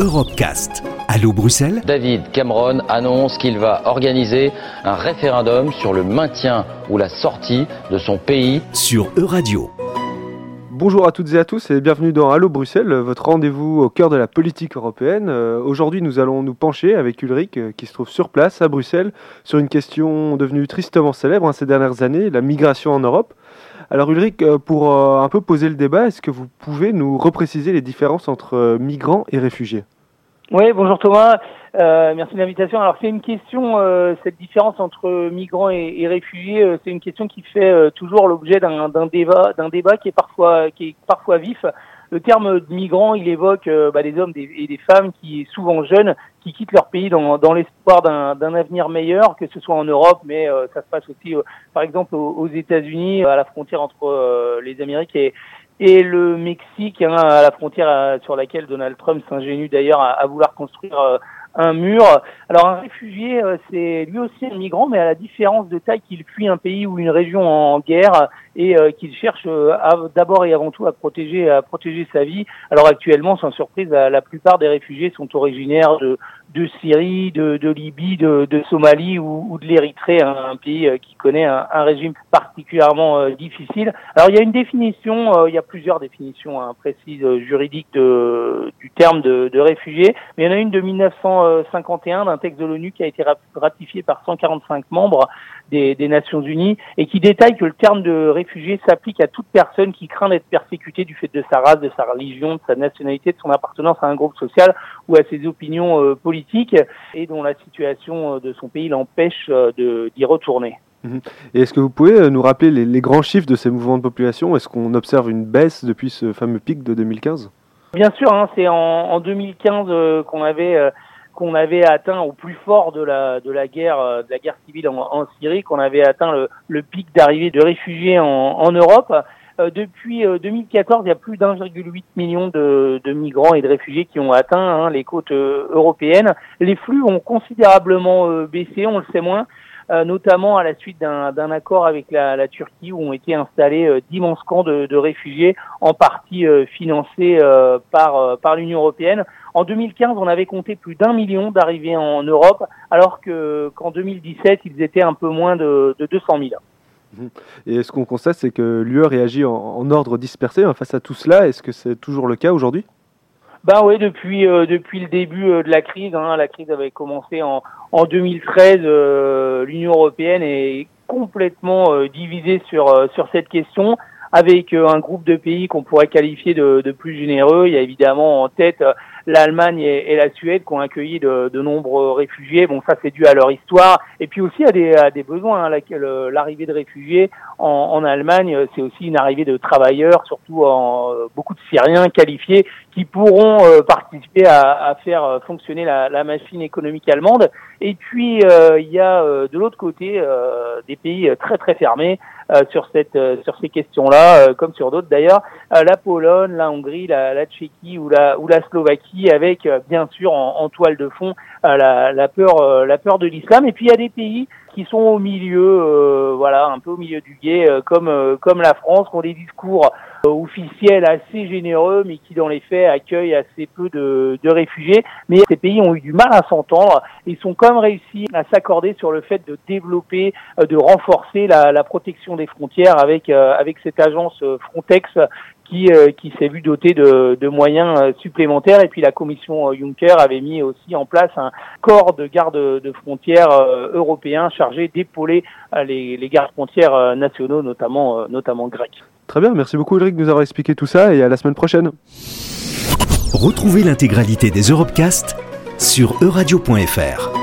Europecast. Allô Bruxelles David Cameron annonce qu'il va organiser un référendum sur le maintien ou la sortie de son pays sur Euradio. Bonjour à toutes et à tous et bienvenue dans Allo Bruxelles, votre rendez-vous au cœur de la politique européenne. Euh, aujourd'hui, nous allons nous pencher avec Ulrich, euh, qui se trouve sur place à Bruxelles, sur une question devenue tristement célèbre hein, ces dernières années, la migration en Europe. Alors Ulrich, euh, pour un peu poser le débat, est-ce que vous pouvez nous repréciser les différences entre migrants et réfugiés? Oui, bonjour Thomas. Euh, merci de l'invitation. Alors c'est une question, euh, cette différence entre migrants et, réfugiés, euh, c'est une question qui fait toujours l'objet d'un débat, débat qui est parfois qui est parfois vif. Le terme de migrant, il évoque bah, des hommes et des femmes qui, souvent jeunes, qui quittent leur pays dans, dans l'espoir d'un avenir meilleur, que ce soit en Europe, mais ça se passe aussi, par exemple, aux, États-Unis, à la frontière entre les Amériques et, et le Mexique, hein, à la frontière euh, sur laquelle Donald Trump s'ingénue d'ailleurs à, vouloir construire euh, un mur. Alors un réfugié, euh, c'est lui aussi un migrant, mais à la différence de taille qu'il fuit un pays ou une région en guerre et qu'il cherche d'abord et avant tout à protéger, à protéger sa vie. Alors actuellement, sans surprise, la plupart des réfugiés sont originaires de, Syrie, de, Libye, de, Somalie ou, de l'Érythrée, un, pays euh, qui connaît un, régime particulièrement euh, difficile. Alors il y a une définition, euh, il y a plusieurs définitions hein, précises juridiques du terme de, de réfugié, mais il y en a une de 1951 d'un texte de l'ONU qui a été ratifié par 145 membres des, des, Nations Unies et qui détaille que le terme de réfugié s'applique à toute personne qui craint d'être persécutée du fait de sa race, de sa religion, de sa nationalité, de son appartenance à un groupe social ou à ses opinions politiques et dont la situation euh, de son pays l'empêche euh, d'y retourner. Mhm. Et est-ce que vous pouvez euh, nous rappeler les, grands chiffres de ces mouvements de population? Est-ce qu'on observe une baisse depuis ce fameux pic de 2015 Bien sûr, hein, c'est en, 2015 qu'on avait qu'on avait atteint au plus fort de la la guerre civile en, Syrie, qu'on avait atteint le, pic d'arrivée de réfugiés en, Europe. Euh, depuis 2014, euh, il y a plus d'1,8 million de, migrants et de réfugiés qui ont atteint hein, les côtes euh, européennes. Les flux ont considérablement baissé, on le sait moins, notamment à la suite d'un accord avec la, Turquie où ont été installés d'immenses camps de, réfugiés, en partie financés par, l'Union européenne. En 2015, on avait compté plus d'un million d'arrivées en Europe, alors qu'en 2017, ils étaient un peu moins de, de 200 000. Et ce qu'on constate, c'est que l'UE réagit en, ordre dispersé hein, face à tout cela? Est-ce que c'est toujours le cas aujourd'hui? Ben oui, depuis euh, depuis le début euh, de la crise, hein, la crise avait commencé en, en 2013. Euh, L'Union européenne est complètement divisée sur sur cette question, avec un groupe de pays qu'on pourrait qualifier de, de, plus généreux. Il y a évidemment en tête l'Allemagne et, la Suède qui ont accueilli de, de nombreux réfugiés. Bon, ça c'est dû à leur histoire et puis aussi à des, à des besoins. Hein, l'arrivée de réfugiés en, en Allemagne, c'est aussi une arrivée de travailleurs, surtout en, beaucoup de Syriens qualifiés qui pourront euh, participer à, à, faire fonctionner la, la, machine économique allemande. Et puis euh, il y a euh, de l'autre côté des pays très très fermés sur cette sur ces questions-là, comme sur d'autres d'ailleurs, la Pologne, la Hongrie, la, la Tchéquie ou la ou la Slovaquie avec euh, bien sûr en, toile de fond euh, la, la, peur, euh, la peur de l'islam. Et puis il y a des pays qui sont au milieu, voilà, un peu au milieu du guet, comme comme la France, qui ont des discours officiels assez généreux, mais qui dans les faits accueillent assez peu de, de réfugiés. Mais ces pays ont eu du mal à s'entendre. Ils sont comme réussi à s'accorder sur le fait de développer, de renforcer la, la protection des frontières avec avec cette agence Frontex qui, euh, qui s'est vu doté de, de, moyens euh, supplémentaires. Et puis la commission euh, Juncker avait mis aussi en place un corps de garde de frontières européen chargé d'épauler les, les gardes frontières nationaux, notamment, notamment grecs. Très bien, merci beaucoup Ulrich de nous avoir expliqué tout ça et à la semaine prochaine. Retrouvez l'intégralité des Europecast sur euradio.fr.